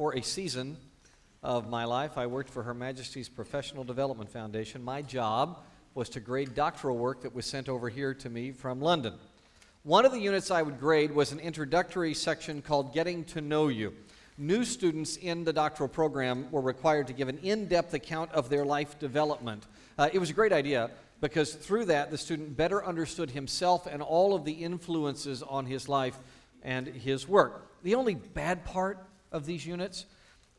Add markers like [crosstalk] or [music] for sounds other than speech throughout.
for a season of my life, I worked for Her Majesty's Professional Development Foundation. My job was to grade doctoral work that was sent over here to me from London. One of the units I would grade was an introductory section called Getting to Know You. New students in the doctoral program were required to give an in depth account of their life development. Uh, it was a great idea because through that, the student better understood himself and all of the influences on his life and his work. The only bad part of these units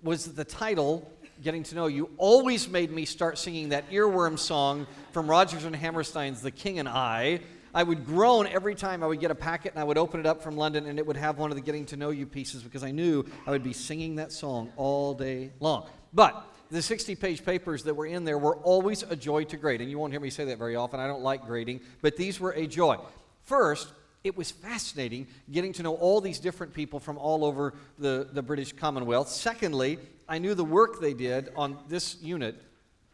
was the title, Getting to Know You, always made me start singing that earworm song from Rodgers and Hammerstein's The King and I. I would groan every time I would get a packet and I would open it up from London and it would have one of the Getting to Know You pieces because I knew I would be singing that song all day long. But the 60 page papers that were in there were always a joy to grade. And you won't hear me say that very often. I don't like grading, but these were a joy. First, it was fascinating getting to know all these different people from all over the, the British Commonwealth. Secondly, I knew the work they did on this unit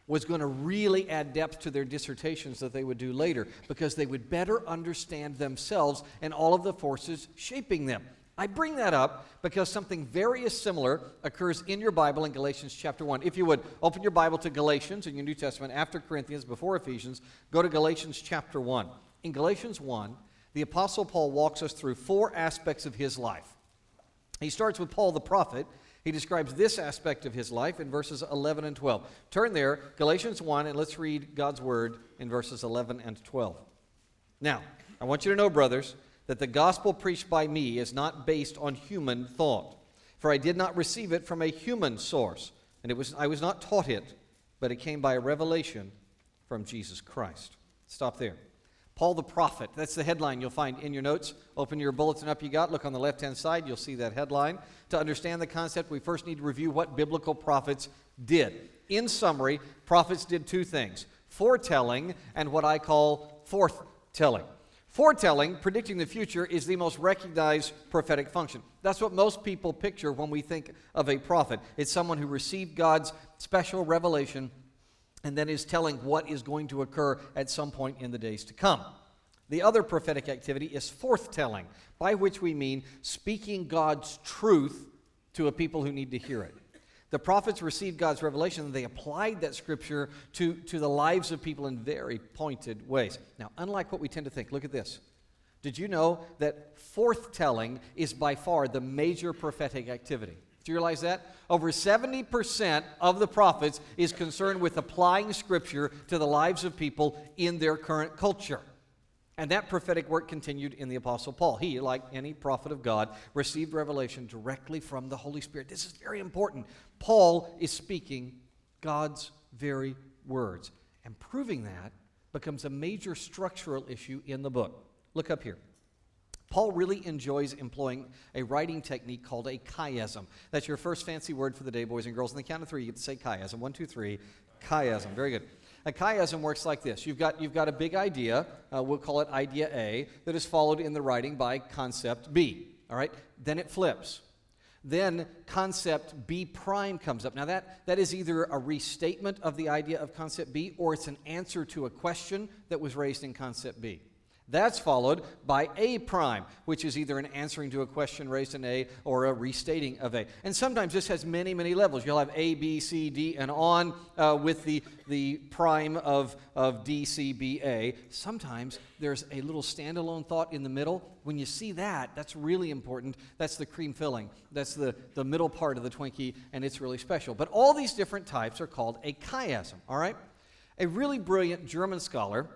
was going to really add depth to their dissertations that they would do later because they would better understand themselves and all of the forces shaping them. I bring that up because something very similar occurs in your Bible in Galatians chapter 1. If you would open your Bible to Galatians in your New Testament after Corinthians, before Ephesians, go to Galatians chapter 1. In Galatians 1, the Apostle Paul walks us through four aspects of his life. He starts with Paul the prophet. He describes this aspect of his life in verses 11 and 12. Turn there, Galatians 1, and let's read God's word in verses 11 and 12. Now, I want you to know, brothers, that the gospel preached by me is not based on human thought. For I did not receive it from a human source, and it was, I was not taught it, but it came by a revelation from Jesus Christ. Stop there. Paul the prophet. That's the headline you'll find in your notes. Open your bulletin up you got. Look on the left hand side. You'll see that headline. To understand the concept, we first need to review what biblical prophets did. In summary, prophets did two things foretelling and what I call forthtelling. Foretelling, predicting the future, is the most recognized prophetic function. That's what most people picture when we think of a prophet. It's someone who received God's special revelation and then is telling what is going to occur at some point in the days to come. The other prophetic activity is forthtelling, by which we mean speaking God's truth to a people who need to hear it. The prophets received God's revelation and they applied that scripture to, to the lives of people in very pointed ways. Now, unlike what we tend to think, look at this. Did you know that forthtelling is by far the major prophetic activity? Do you realize that? Over 70% of the prophets is concerned with applying scripture to the lives of people in their current culture. And that prophetic work continued in the Apostle Paul. He, like any prophet of God, received revelation directly from the Holy Spirit. This is very important. Paul is speaking God's very words. And proving that becomes a major structural issue in the book. Look up here. Paul really enjoys employing a writing technique called a chiasm. That's your first fancy word for the day, boys and girls. On the count of three, you get to say chiasm. One, two, three. Chiasm. Very good. A chiasm works like this you've got, you've got a big idea, uh, we'll call it idea A, that is followed in the writing by concept B. All right? Then it flips. Then concept B prime comes up. Now, that, that is either a restatement of the idea of concept B or it's an answer to a question that was raised in concept B. That's followed by A prime, which is either an answering to a question raised in A or a restating of A. And sometimes this has many, many levels. You'll have A, B, C, D, and on uh, with the, the prime of, of D, C, B, A. Sometimes there's a little standalone thought in the middle. When you see that, that's really important. That's the cream filling. That's the, the middle part of the Twinkie, and it's really special. But all these different types are called a chiasm, all right? A really brilliant German scholar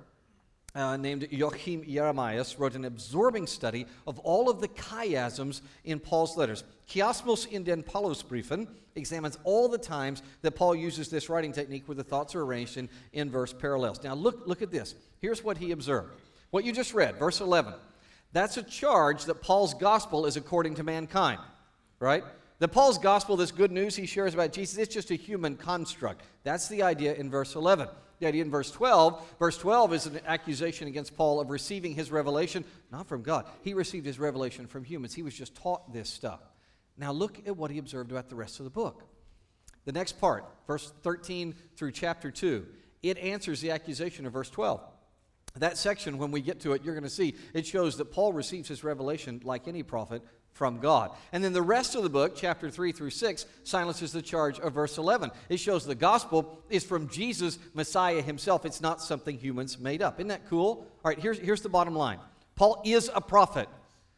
uh, named Joachim Jeremias wrote an absorbing study of all of the chiasms in Paul's letters. Chiasmus in den Paulusbriefen examines all the times that Paul uses this writing technique where the thoughts are arranged in inverse parallels. Now, look, look at this. Here's what he observed. What you just read, verse 11. That's a charge that Paul's gospel is according to mankind, right? That Paul's gospel, this good news he shares about Jesus, it's just a human construct. That's the idea in verse 11 the idea in verse 12. Verse 12 is an accusation against Paul of receiving his revelation, not from God. He received his revelation from humans. He was just taught this stuff. Now look at what he observed about the rest of the book. The next part, verse 13 through chapter 2, it answers the accusation of verse 12. That section, when we get to it, you're going to see it shows that Paul receives his revelation like any prophet from God. And then the rest of the book, chapter 3 through 6, silences the charge of verse 11. It shows the gospel is from Jesus, Messiah himself. It's not something humans made up. Isn't that cool? All right, here's, here's the bottom line Paul is a prophet.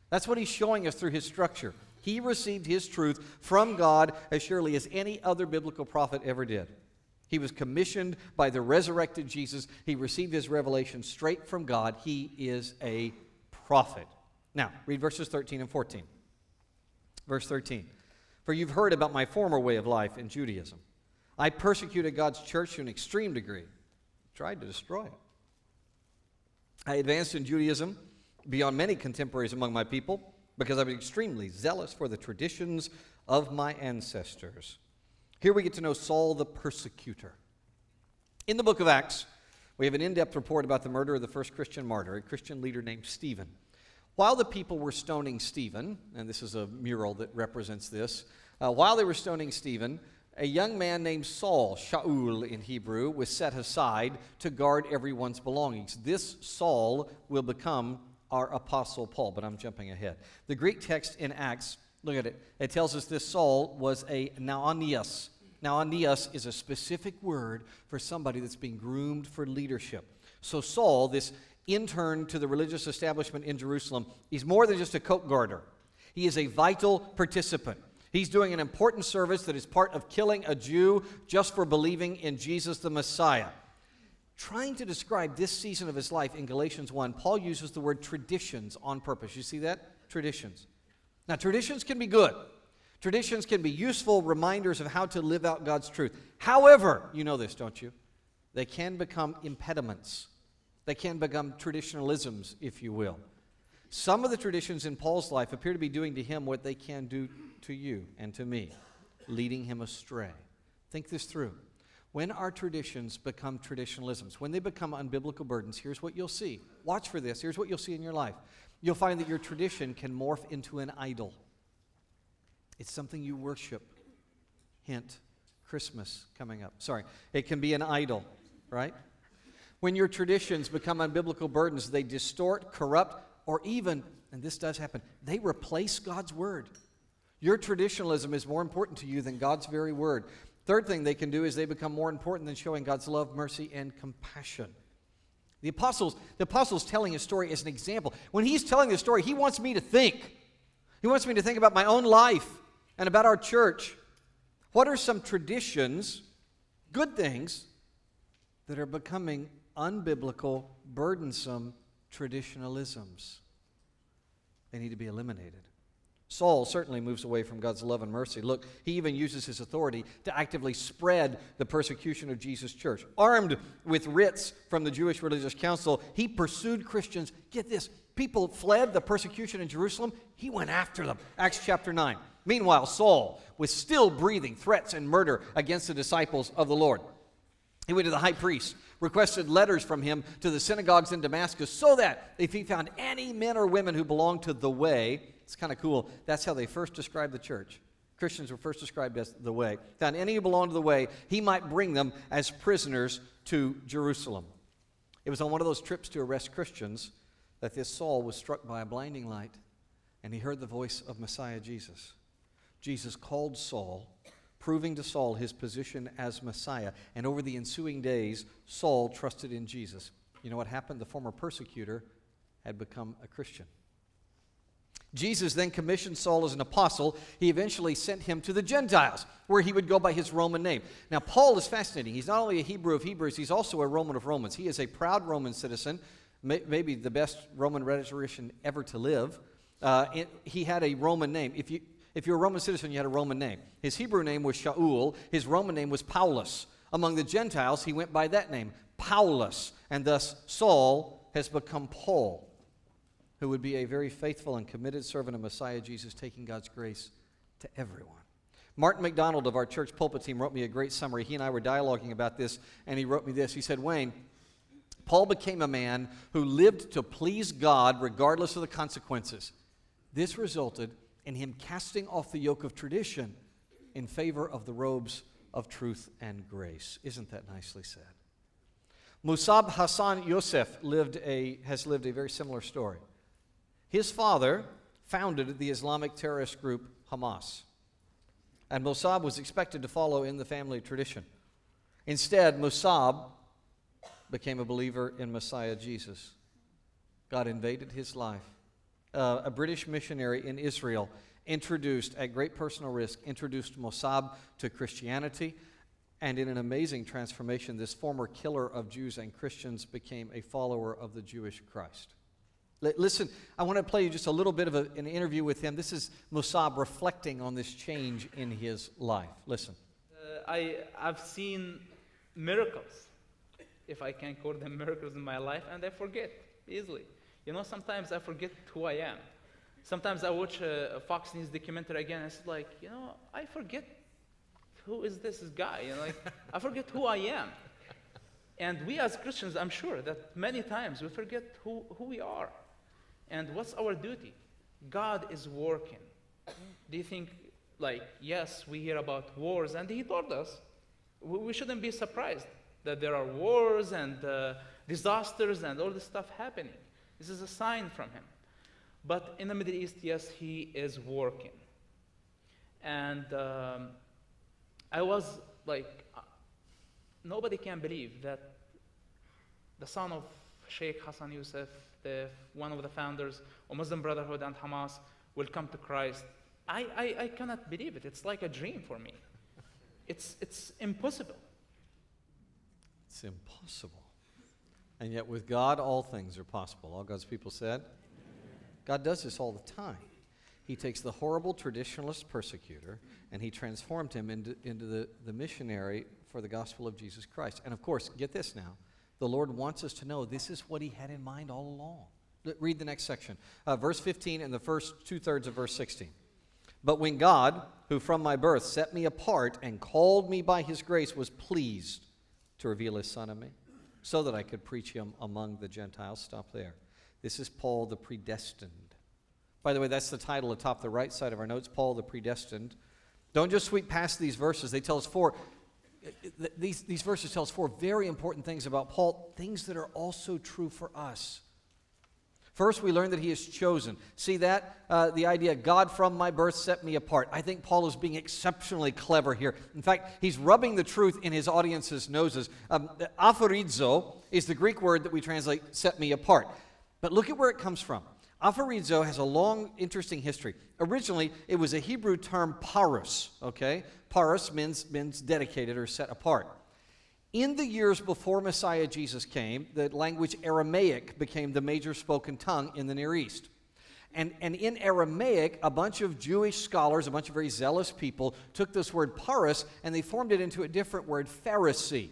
That's what he's showing us through his structure. He received his truth from God as surely as any other biblical prophet ever did. He was commissioned by the resurrected Jesus. He received his revelation straight from God. He is a prophet. Now, read verses 13 and 14. Verse 13 For you've heard about my former way of life in Judaism. I persecuted God's church to an extreme degree, tried to destroy it. I advanced in Judaism beyond many contemporaries among my people because I was extremely zealous for the traditions of my ancestors. Here we get to know Saul the persecutor. In the book of Acts, we have an in depth report about the murder of the first Christian martyr, a Christian leader named Stephen. While the people were stoning Stephen, and this is a mural that represents this, uh, while they were stoning Stephen, a young man named Saul, Shaul in Hebrew, was set aside to guard everyone's belongings. This Saul will become our apostle Paul, but I'm jumping ahead. The Greek text in Acts, look at it, it tells us this Saul was a neanias. Neanias is a specific word for somebody that's being groomed for leadership. So Saul, this intern to the religious establishment in Jerusalem, he's more than just a coat guarder. He is a vital participant. He's doing an important service that is part of killing a Jew just for believing in Jesus the Messiah. Trying to describe this season of his life in Galatians 1, Paul uses the word traditions on purpose. You see that? Traditions. Now, traditions can be good. Traditions can be useful reminders of how to live out God's truth. However, you know this, don't you? They can become impediments they can become traditionalisms, if you will. Some of the traditions in Paul's life appear to be doing to him what they can do to you and to me, leading him astray. Think this through. When our traditions become traditionalisms, when they become unbiblical burdens, here's what you'll see. Watch for this. Here's what you'll see in your life. You'll find that your tradition can morph into an idol. It's something you worship. Hint, Christmas coming up. Sorry. It can be an idol, right? When your traditions become unbiblical burdens, they distort, corrupt, or even, and this does happen, they replace God's word. Your traditionalism is more important to you than God's very word. Third thing they can do is they become more important than showing God's love, mercy, and compassion. The apostles, the apostles telling his story as an example. When he's telling the story, he wants me to think. He wants me to think about my own life and about our church. What are some traditions, good things, that are becoming unbiblical, burdensome traditionalisms. They need to be eliminated. Saul certainly moves away from God's love and mercy. Look, he even uses his authority to actively spread the persecution of Jesus' church. Armed with writs from the Jewish religious council, he pursued Christians. Get this people fled the persecution in Jerusalem, he went after them. Acts chapter 9. Meanwhile, Saul was still breathing threats and murder against the disciples of the Lord. He went to the high priest requested letters from him to the synagogues in Damascus so that if he found any men or women who belonged to the way, it's kind of cool, that's how they first described the church. Christians were first described as the way. Found any who belonged to the way, he might bring them as prisoners to Jerusalem. It was on one of those trips to arrest Christians that this Saul was struck by a blinding light and he heard the voice of Messiah Jesus. Jesus called Saul proving to Saul his position as Messiah. And over the ensuing days, Saul trusted in Jesus. You know what happened? The former persecutor had become a Christian. Jesus then commissioned Saul as an apostle. He eventually sent him to the Gentiles, where he would go by his Roman name. Now, Paul is fascinating. He's not only a Hebrew of Hebrews, he's also a Roman of Romans. He is a proud Roman citizen, maybe the best Roman rhetorician ever to live. Uh, he had a Roman name. If you, if you're a Roman citizen, you had a Roman name. His Hebrew name was Shaul, his Roman name was Paulus. Among the Gentiles, he went by that name, Paulus, and thus Saul has become Paul, who would be a very faithful and committed servant of Messiah Jesus, taking God's grace to everyone. Martin McDonald of our church pulpit team wrote me a great summary. He and I were dialoguing about this, and he wrote me this. He said, Wayne, Paul became a man who lived to please God regardless of the consequences. This resulted in him casting off the yoke of tradition in favor of the robes of truth and grace. Isn't that nicely said? Musab Hassan Yousef lived a, has lived a very similar story. His father founded the Islamic terrorist group Hamas. And Musab was expected to follow in the family tradition. Instead, Musab became a believer in Messiah Jesus. God invaded his life. Uh, a British missionary in Israel introduced, at great personal risk, introduced Musab to Christianity. And in an amazing transformation, this former killer of Jews and Christians became a follower of the Jewish Christ. Listen, I want to play you just a little bit of a, an interview with him. This is Musab reflecting on this change in his life. Listen. Uh, I, I've seen miracles, if I can call them miracles in my life, and I forget easily. You know, sometimes I forget who I am. Sometimes I watch a, a Fox News documentary again, and it's like, you know, I forget who is this guy. You know, like, I forget who I am. And we as Christians, I'm sure that many times we forget who, who we are. And what's our duty? God is working. Do you think, like, yes, we hear about wars, and He told us we we shouldn't be surprised that there are wars and uh, disasters and all this stuff happening. This is a sign from Him. But in the Middle East, yes, He is working. And um, I was like, uh, nobody can believe that the son of Sheikh Hassan Youssef the, one of the founders of Muslim Brotherhood and Hamas will come to Christ. I, I, I cannot believe it. It's like a dream for me. It's, it's impossible. It's impossible. And yet, with God, all things are possible. All God's people said. God does this all the time. He takes the horrible traditionalist persecutor and he transformed him into, into the, the missionary for the gospel of Jesus Christ. And of course, get this now the Lord wants us to know this is what He had in mind all along. Read the next section. Uh, verse 15 and the first two thirds of verse 16. But when God, who from my birth set me apart and called me by His grace, was pleased to reveal His Son in me, so that I could preach Him among the Gentiles. Stop there. This is Paul the predestined. By the way, that's the title atop the right side of our notes Paul the predestined. Don't just sweep past these verses. They tell us four these, these verses tell us four very important things about Paul, things that are also true for us. First, we learn that he is chosen. See that? Uh, the idea, God from my birth set me apart. I think Paul is being exceptionally clever here. In fact, he's rubbing the truth in his audience's noses. Um, aphorizo is the Greek word that we translate set me apart. But look at where it comes from. Aphorizo has a long, interesting history. Originally, it was a Hebrew term parus, okay? Parus means, means dedicated or set apart. In the years before Messiah Jesus came, the language Aramaic became the major spoken tongue in the Near East. And, and in Aramaic, a bunch of Jewish scholars, a bunch of very zealous people, took this word parus and they formed it into a different word, Pharisee.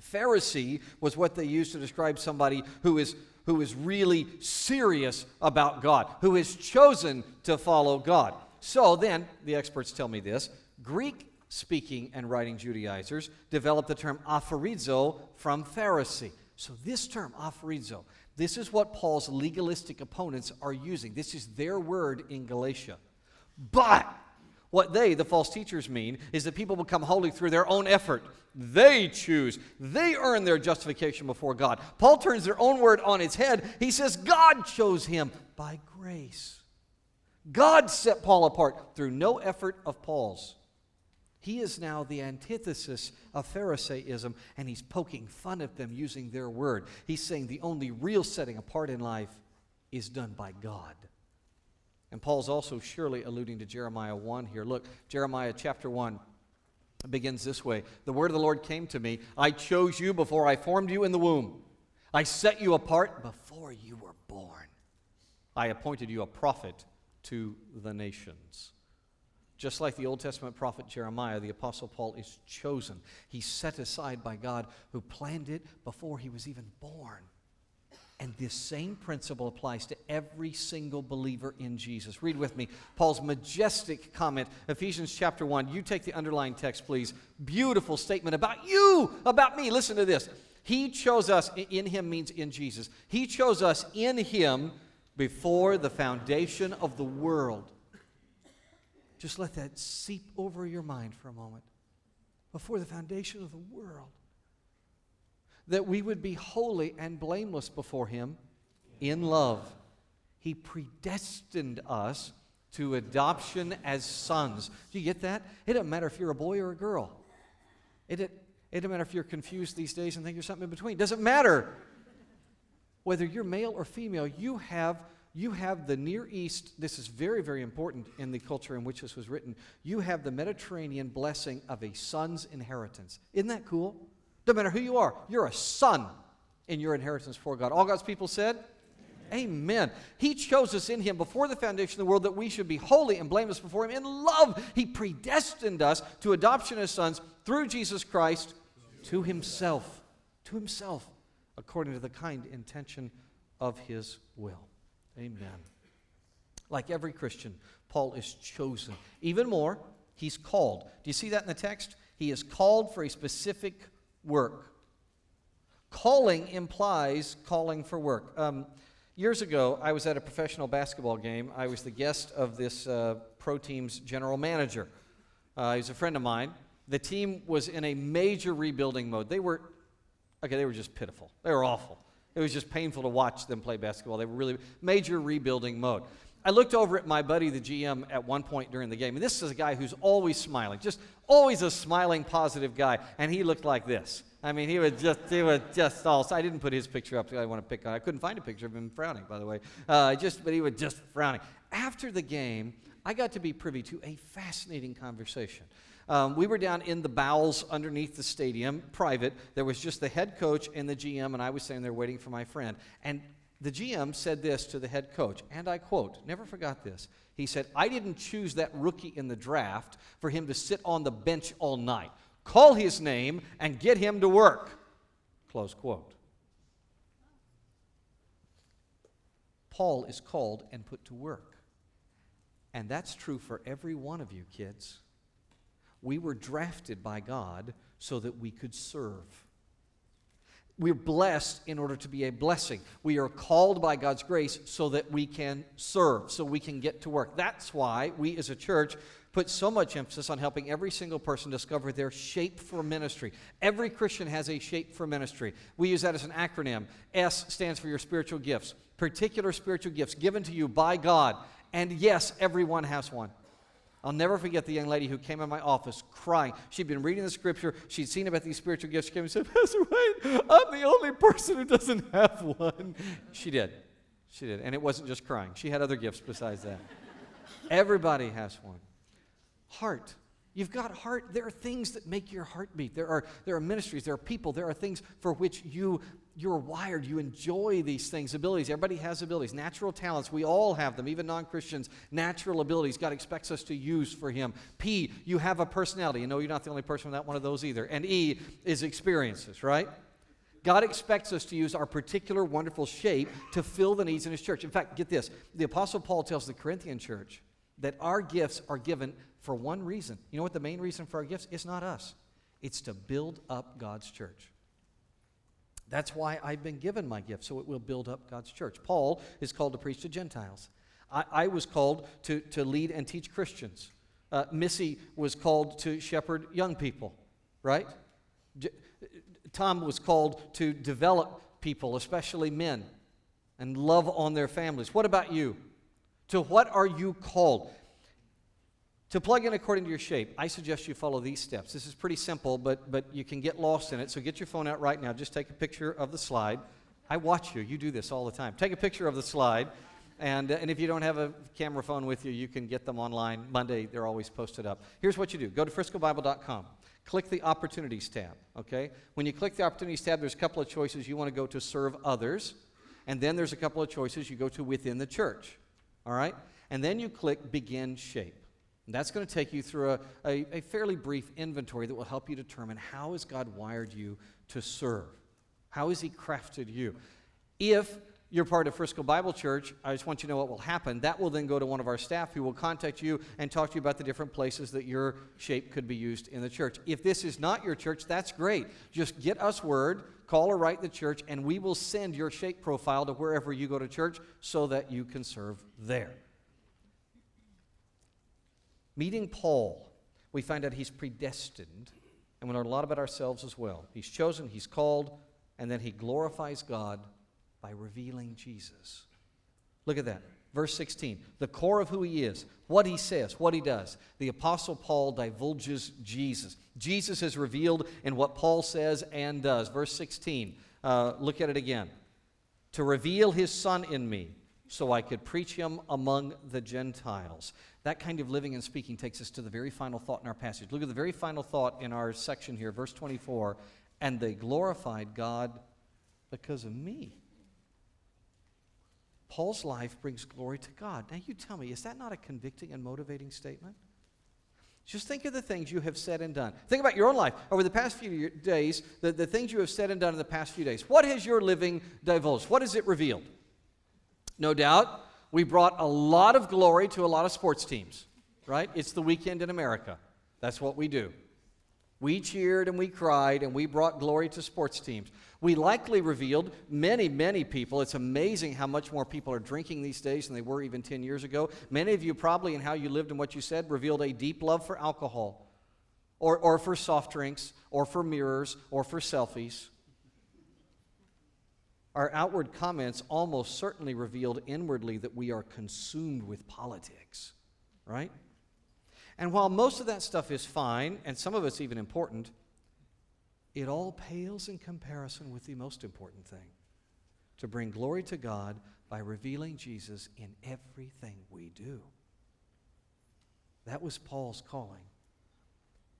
Pharisee was what they used to describe somebody who is who is really serious about God, who has chosen to follow God. So then, the experts tell me this Greek speaking and writing Judaizers developed the term aphorizo from Pharisee. So, this term, aphorizo, this is what Paul's legalistic opponents are using. This is their word in Galatia. But what they, the false teachers, mean is that people become holy through their own effort. They choose, they earn their justification before God. Paul turns their own word on its head. He says, God chose him by grace. God set Paul apart through no effort of Paul's. He is now the antithesis of Pharisaism, and he's poking fun at them using their word. He's saying the only real setting apart in life is done by God. And Paul's also surely alluding to Jeremiah 1 here. Look, Jeremiah chapter 1 begins this way The word of the Lord came to me I chose you before I formed you in the womb, I set you apart before you were born. I appointed you a prophet to the nations. Just like the Old Testament prophet Jeremiah, the Apostle Paul is chosen. He's set aside by God who planned it before he was even born. And this same principle applies to every single believer in Jesus. Read with me Paul's majestic comment, Ephesians chapter 1. You take the underlying text, please. Beautiful statement about you, about me. Listen to this. He chose us, in Him means in Jesus. He chose us in Him before the foundation of the world. Just let that seep over your mind for a moment. Before the foundation of the world that we would be holy and blameless before Him in love. He predestined us to adoption as sons. Do you get that? It doesn't matter if you're a boy or a girl. It, it, it doesn't matter if you're confused these days and think you're something in between. It doesn't matter. Whether you're male or female, you have, you have the Near East. This is very, very important in the culture in which this was written. You have the Mediterranean blessing of a son's inheritance. Isn't that cool? Doesn't matter who you are, you're a son in your inheritance for God. All God's people said, Amen. He chose us in Him before the foundation of the world that we should be holy and blameless before Him. In love, He predestined us to adoption as sons through Jesus Christ to Himself. To Himself, according to the kind intention of His will. Amen. Like every Christian, Paul is chosen. Even more, he's called. Do you see that in the text? He is called for a specific work. Calling implies calling for work. Um, Years ago, I was at a professional basketball game. I was the guest of this uh, pro team's general manager. Uh, he's a friend of mine. The team was in a major rebuilding mode. They were, okay, they were just pitiful. They were awful. It was just painful to watch them play basketball. They were really major rebuilding mode. I looked over at my buddy, the GM, at one point during the game. And this is a guy who's always smiling, just always a smiling, positive guy. And he looked like this. I mean, he would just, he would just all. I didn't put his picture up. I want to pick on. I couldn't find a picture of him frowning, by the way. Uh, just, but he would just frowning. After the game, I got to be privy to a fascinating conversation. Um, we were down in the bowels underneath the stadium, private. There was just the head coach and the GM, and I was sitting there waiting for my friend. And the GM said this to the head coach, and I quote, never forgot this. He said, I didn't choose that rookie in the draft for him to sit on the bench all night call his name, and get him to work. Close quote. Paul is called and put to work. And that's true for every one of you, kids. We were drafted by God so that we could serve. We're blessed in order to be a blessing. We are called by God's grace so that we can serve, so we can get to work. That's why we as a church put so much emphasis on helping every single person discover their shape for ministry. Every Christian has a shape for ministry. We use that as an acronym. S stands for your spiritual gifts, particular spiritual gifts given to you by God. And yes, everyone has one. I'll never forget the young lady who came in my office crying. She'd been reading the scripture. She'd seen about these spiritual gifts. She came and said, Pastor Wayne, I'm the only person who doesn't have one. She did. She did. And it wasn't just crying, she had other gifts besides that. Everybody has one heart. You've got heart. There are things that make your heart beat. There are, there are ministries, there are people, there are things for which you, you're wired. You enjoy these things, abilities. Everybody has abilities, natural talents. We all have them, even non Christians. Natural abilities God expects us to use for Him. P, you have a personality. You know you're not the only person without one of those either. And E is experiences, right? God expects us to use our particular wonderful shape to fill the needs in His church. In fact, get this the Apostle Paul tells the Corinthian church that our gifts are given for one reason. You know what the main reason for our gifts? It's not us, it's to build up God's church. That's why I've been given my gift, so it will build up God's church. Paul is called to preach to Gentiles. I, I was called to, to lead and teach Christians. Uh, Missy was called to shepherd young people, right? J- Tom was called to develop people, especially men, and love on their families. What about you? To what are you called? To plug in according to your shape, I suggest you follow these steps. This is pretty simple, but, but you can get lost in it. So get your phone out right now. Just take a picture of the slide. I watch you. You do this all the time. Take a picture of the slide. And, uh, and if you don't have a camera phone with you, you can get them online. Monday, they're always posted up. Here's what you do go to friscobible.com. Click the Opportunities tab, okay? When you click the Opportunities tab, there's a couple of choices. You want to go to Serve Others. And then there's a couple of choices. You go to Within the Church, all right? And then you click Begin Shape. And that's going to take you through a, a, a, fairly brief inventory that will help you determine how has God wired you to serve? How has He crafted you? If you're part of Frisco Bible Church, I just want you to know what will happen. That will then go to one of our staff who will contact you and talk to you about the different places that your shape could be used in the church. If this is not your church, that's great. Just get us word, call or write the church, and we will send your shape profile to wherever you go to church so that you can serve there. Meeting Paul, we find out he's predestined, and we learn a lot about ourselves as well. He's chosen, he's called, and then he glorifies God by revealing Jesus. Look at that. Verse 16, the core of who he is, what he says, what he does. The Apostle Paul divulges Jesus. Jesus is revealed in what Paul says and does. Verse 16, uh, look at it again. To reveal his Son in me, so I could preach him among the Gentiles. That kind of living and speaking takes us to the very final thought in our passage. Look at the very final thought in our section here, verse 24. And they glorified God because of me. Paul's life brings glory to God. Now, you tell me, is that not a convicting and motivating statement? Just think of the things you have said and done. Think about your own life over the past few days, the, the things you have said and done in the past few days. What has your living divulged? What has it revealed? No doubt, we brought a lot of glory to a lot of sports teams, right? It's the weekend in America. That's what we do. We cheered and we cried and we brought glory to sports teams. We likely revealed many, many people. It's amazing how much more people are drinking these days than they were even 10 years ago. Many of you, probably in how you lived and what you said, revealed a deep love for alcohol or, or for soft drinks or for mirrors or for selfies. Our outward comments almost certainly revealed inwardly that we are consumed with politics, right? And while most of that stuff is fine, and some of it's even important, it all pales in comparison with the most important thing to bring glory to God by revealing Jesus in everything we do. That was Paul's calling.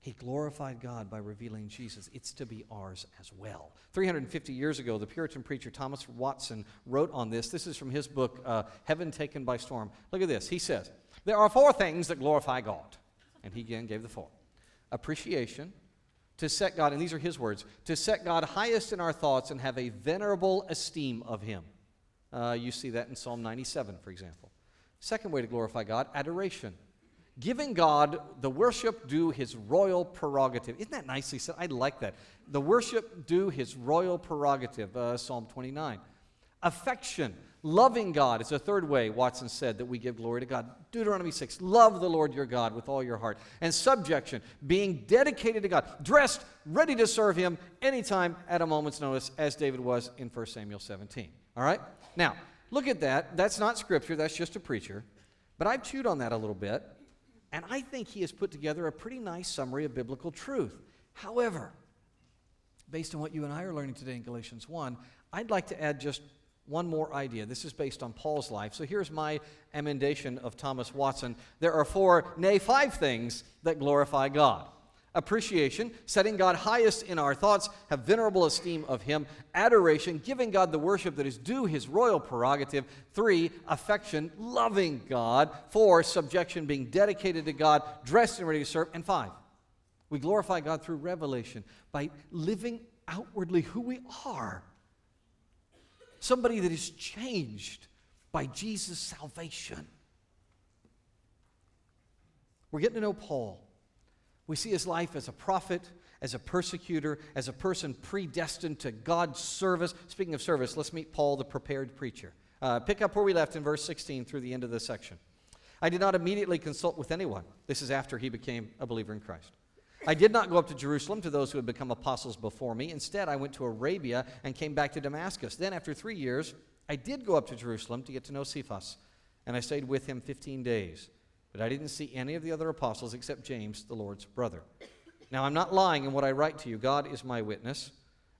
He glorified God by revealing Jesus. It's to be ours as well. 350 years ago, the Puritan preacher Thomas Watson wrote on this. This is from his book, uh, Heaven Taken by Storm. Look at this. He says, There are four things that glorify God. And he again gave the four appreciation, to set God, and these are his words, to set God highest in our thoughts and have a venerable esteem of him. Uh, you see that in Psalm 97, for example. Second way to glorify God, adoration. Giving God the worship due his royal prerogative. Isn't that nicely said? I like that. The worship due his royal prerogative, uh, Psalm 29. Affection. Loving God is a third way, Watson said, that we give glory to God. Deuteronomy 6, love the Lord your God with all your heart. And subjection, being dedicated to God, dressed, ready to serve Him anytime at a moment's notice, as David was in 1 Samuel 17. All right? Now, look at that. That's not scripture, that's just a preacher. But I've chewed on that a little bit, and I think he has put together a pretty nice summary of biblical truth. However, based on what you and I are learning today in Galatians 1, I'd like to add just one more idea. This is based on Paul's life. So here's my emendation of Thomas Watson. There are four, nay, five things that glorify God appreciation, setting God highest in our thoughts, have venerable esteem of Him, adoration, giving God the worship that is due His royal prerogative, three, affection, loving God, four, subjection, being dedicated to God, dressed and ready to serve, and five, we glorify God through revelation by living outwardly who we are somebody that is changed by Jesus' salvation. We're getting to know Paul. We see his life as a prophet, as a persecutor, as a person predestined to God's service. Speaking of service, let's meet Paul, the prepared preacher. Uh, pick up where we left in verse 16 through the end of this section. I did not immediately consult with anyone. This is after he became a believer in Christ. I did not go up to Jerusalem to those who had become apostles before me. Instead, I went to Arabia and came back to Damascus. Then, after three years, I did go up to Jerusalem to get to know Cephas, and I stayed with him 15 days. But I didn't see any of the other apostles except James, the Lord's brother. Now, I'm not lying in what I write to you. God is my witness.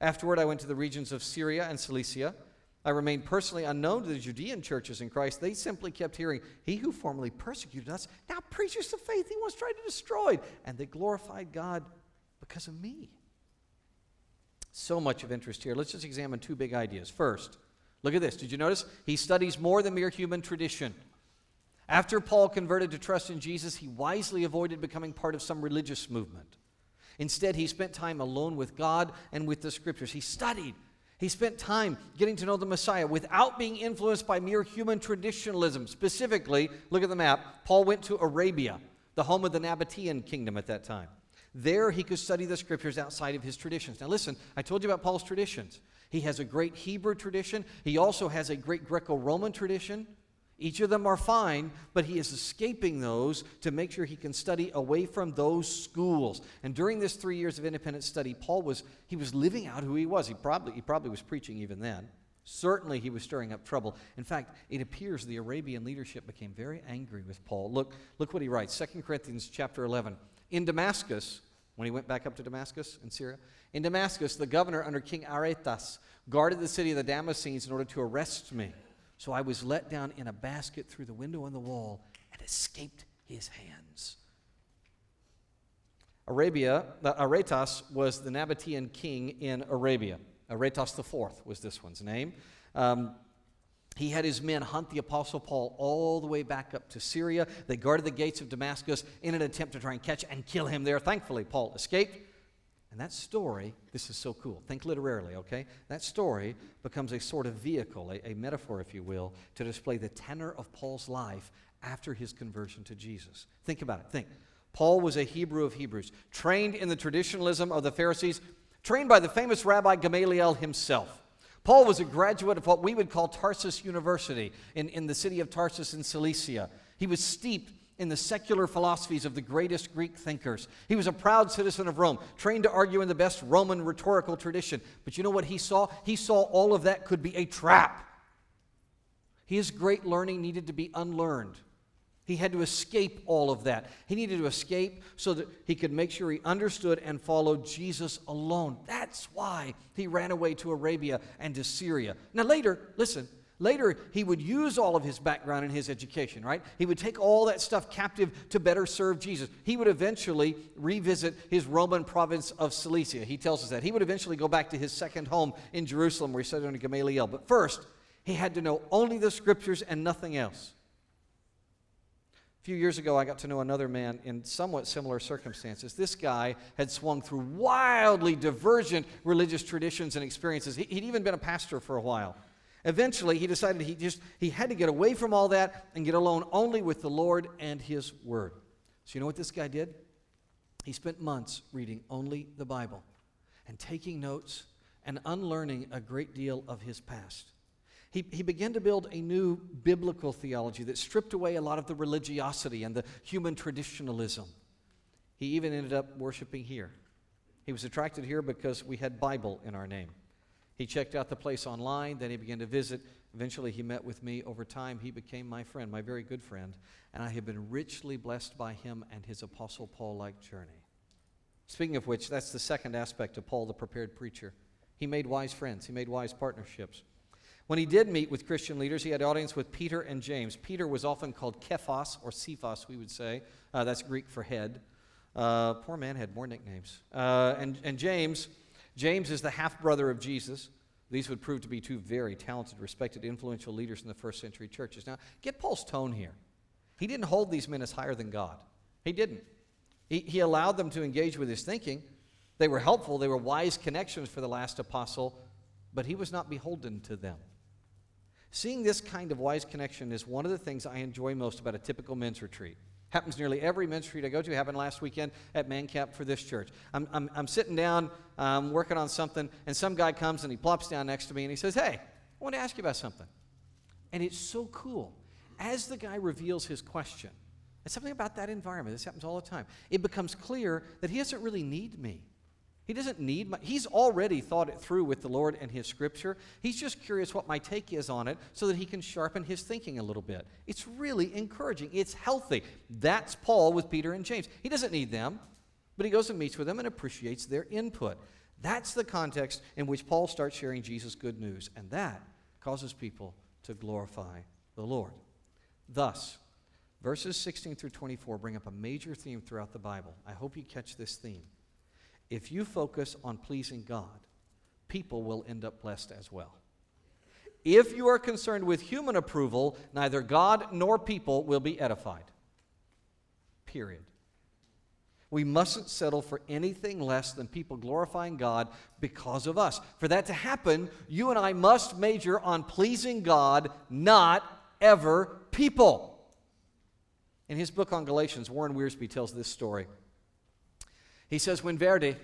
Afterward, I went to the regions of Syria and Cilicia I remained personally unknown to the Judean churches in Christ. They simply kept hearing, He who formerly persecuted us now preaches the faith he once tried to destroy. And they glorified God because of me. So much of interest here. Let's just examine two big ideas. First, look at this. Did you notice? He studies more than mere human tradition. After Paul converted to trust in Jesus, he wisely avoided becoming part of some religious movement. Instead, he spent time alone with God and with the scriptures. He studied he spent time getting to know the Messiah without being influenced by mere human traditionalism. Specifically, look at the map. Paul went to Arabia, the home of the Nabatean kingdom at that time. There, he could study the scriptures outside of his traditions. Now, listen, I told you about Paul's traditions. He has a great Hebrew tradition, he also has a great Greco Roman tradition. Each of them are fine, but he is escaping those to make sure he can study away from those schools. And during this three years of independent study, Paul was he was living out who he was. He probably he probably was preaching even then. Certainly, he was stirring up trouble. In fact, it appears the Arabian leadership became very angry with Paul. Look, look what he writes 2 Corinthians chapter 11. In Damascus, when he went back up to Damascus in Syria, in Damascus, the governor under King Aretas guarded the city of the Damascenes in order to arrest me. So I was let down in a basket through the window on the wall and escaped his hands. Arabia, Aretas was the Nabatean king in Arabia. Aretas IV was this one's name. Um, he had his men hunt the Apostle Paul all the way back up to Syria. They guarded the gates of Damascus in an attempt to try and catch and kill him there. Thankfully, Paul escaped. And that story, this is so cool. Think literarily, okay? That story becomes a sort of vehicle, a, a metaphor, if you will, to display the tenor of Paul's life after his conversion to Jesus. Think about it. Think. Paul was a Hebrew of Hebrews, trained in the traditionalism of the Pharisees, trained by the famous Rabbi Gamaliel himself. Paul was a graduate of what we would call Tarsus University in, in the city of Tarsus in Cilicia. He was steeped in the secular philosophies of the greatest Greek thinkers. He was a proud citizen of Rome, trained to argue in the best Roman rhetorical tradition. But you know what he saw? He saw all of that could be a trap. His great learning needed to be unlearned. He had to escape all of that. He needed to escape so that he could make sure he understood and followed Jesus alone. That's why he ran away to Arabia and to Syria. Now, later, listen, Later, he would use all of his background and his education, right? He would take all that stuff captive to better serve Jesus. He would eventually revisit his Roman province of Cilicia. He tells us that. He would eventually go back to his second home in Jerusalem where he studied under Gamaliel. But first, he had to know only the scriptures and nothing else. A few years ago, I got to know another man in somewhat similar circumstances. This guy had swung through wildly divergent religious traditions and experiences. He, would even been a pastor for a while. Eventually, he decided he just he had to get away from all that and get alone only with the Lord and his word. So you know what this guy did? He spent months reading only the Bible and taking notes and unlearning a great deal of his past. He, he began to build a new biblical theology that stripped away a lot of the religiosity and the human traditionalism. He even ended up worshiping here. He was attracted here because we had Bible in our name. He checked out the place online, then he began to visit. Eventually, he met with me. Over time, he became my friend, my very good friend, and I have been richly blessed by him and his Apostle Paul like journey. Speaking of which, that's the second aspect of Paul, the prepared preacher. He made wise friends, he made wise partnerships. When he did meet with Christian leaders, he had audience with Peter and James. Peter was often called Kephas, or Cephas, we would say. Uh, that's Greek for head. Uh, poor man had more nicknames. Uh, and, and James James is the half brother of Jesus. These would prove to be two very talented, respected, influential leaders in the first century churches. Now, get Paul's tone here. He didn't hold these men as higher than God. He didn't. He, he allowed them to engage with his thinking. They were helpful, they were wise connections for the last apostle, but he was not beholden to them. Seeing this kind of wise connection is one of the things I enjoy most about a typical men's retreat. Happens nearly every men's retreat I go to. Happened last weekend at Man Camp for this church. I'm, I'm, I'm sitting down, um, working on something, and some guy comes and he plops down next to me and he says, Hey, I want to ask you about something. And it's so cool. As the guy reveals his question, it's something about that environment. This happens all the time. It becomes clear that he doesn't really need me. He doesn't need my, he's already thought it through with the Lord and his scripture. He's just curious what my take is on it so that he can sharpen his thinking a little bit. It's really encouraging. It's healthy. That's Paul with Peter and James. He doesn't need them, but he goes and meets with them and appreciates their input. That's the context in which Paul starts sharing Jesus' good news, and that causes people to glorify the Lord. Thus, verses 16 through 24 bring up a major theme throughout the Bible. I hope you catch this theme. If you focus on pleasing God, people will end up blessed as well. If you are concerned with human approval, neither God nor people will be edified. Period. We mustn't settle for anything less than people glorifying God because of us. For that to happen, you and I must major on pleasing God, not ever people. In his book on Galatians, Warren Wiersbe tells this story. He says, When Verdi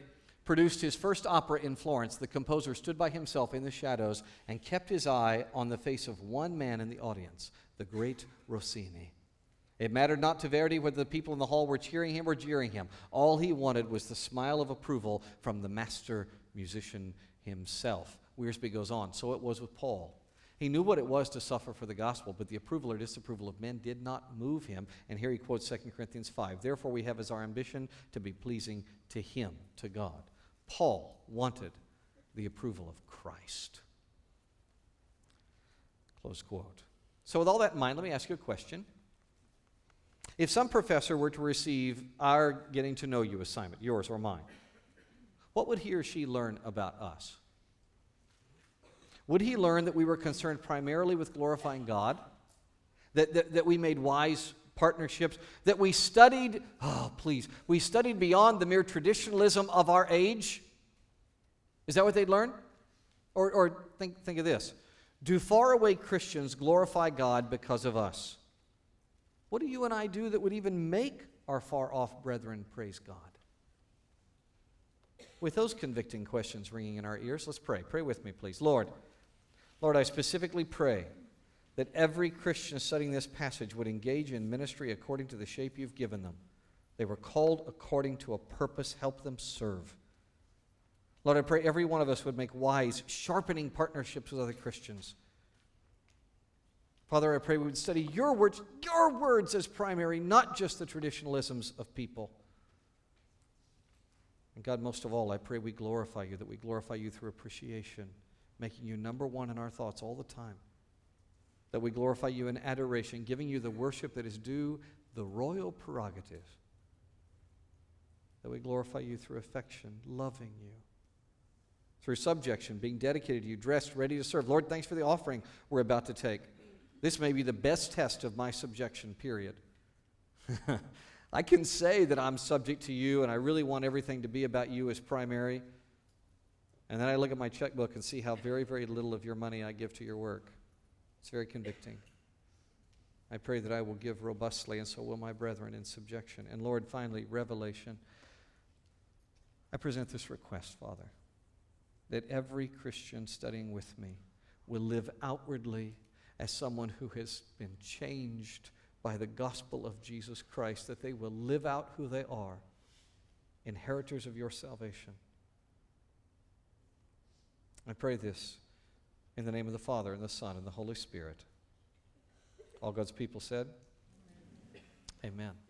produced his first opera in Florence, the composer stood by himself in the shadows and kept his eye on the face of one man in the audience, the great Rossini. It mattered not to Verdi whether the people in the hall were cheering him or jeering him. All he wanted was the smile of approval from the master musician himself. Wiersbe goes on. So it was with Paul. He knew what it was to suffer for the gospel, but the approval or disapproval of men did not move him. And here he quotes 2 Corinthians 5. Therefore, we have as our ambition to be pleasing to him, to God. Paul wanted the approval of Christ. Close quote. So, with all that in mind, let me ask you a question. If some professor were to receive our getting to know you assignment, yours or mine, what would he or she learn about us? Would he learn that we were concerned primarily with glorifying God? That, that, that we made wise partnerships? That we studied, oh, please, we studied beyond the mere traditionalism of our age? Is that what they'd learn? Or, or think, think of this Do faraway Christians glorify God because of us? What do you and I do that would even make our far off brethren praise God? With those convicting questions ringing in our ears, let's pray. Pray with me, please. Lord, Lord, I specifically pray that every Christian studying this passage would engage in ministry according to the shape you've given them. They were called according to a purpose. Help them serve. Lord, I pray every one of us would make wise, sharpening partnerships with other Christians. Father, I pray we would study your words, your words as primary, not just the traditionalisms of people. And God, most of all, I pray we glorify you, that we glorify you through appreciation making you number one in our thoughts all the time. That we glorify you in adoration, giving you the worship that is due the royal prerogative. That we glorify you through affection, loving you. Through subjection, being dedicated to you, dressed, ready to serve. Lord, thanks for the offering we're about to take. This may be the best test of my subjection, period. [laughs] I can say that I'm subject to you and I really want everything to be about you as primary. And then I look at my checkbook and see how very, very little of your money I give to your work. It's very convicting. I pray that I will give robustly, and so will my brethren in subjection. And Lord, finally, revelation. I present this request, Father, that every Christian studying with me will live outwardly as someone who has been changed by the gospel of Jesus Christ, that they will live out who they are, inheritors of your salvation. I pray this in the name of the Father, and the Son, and the Holy Spirit. All God's people said, Amen. Amen.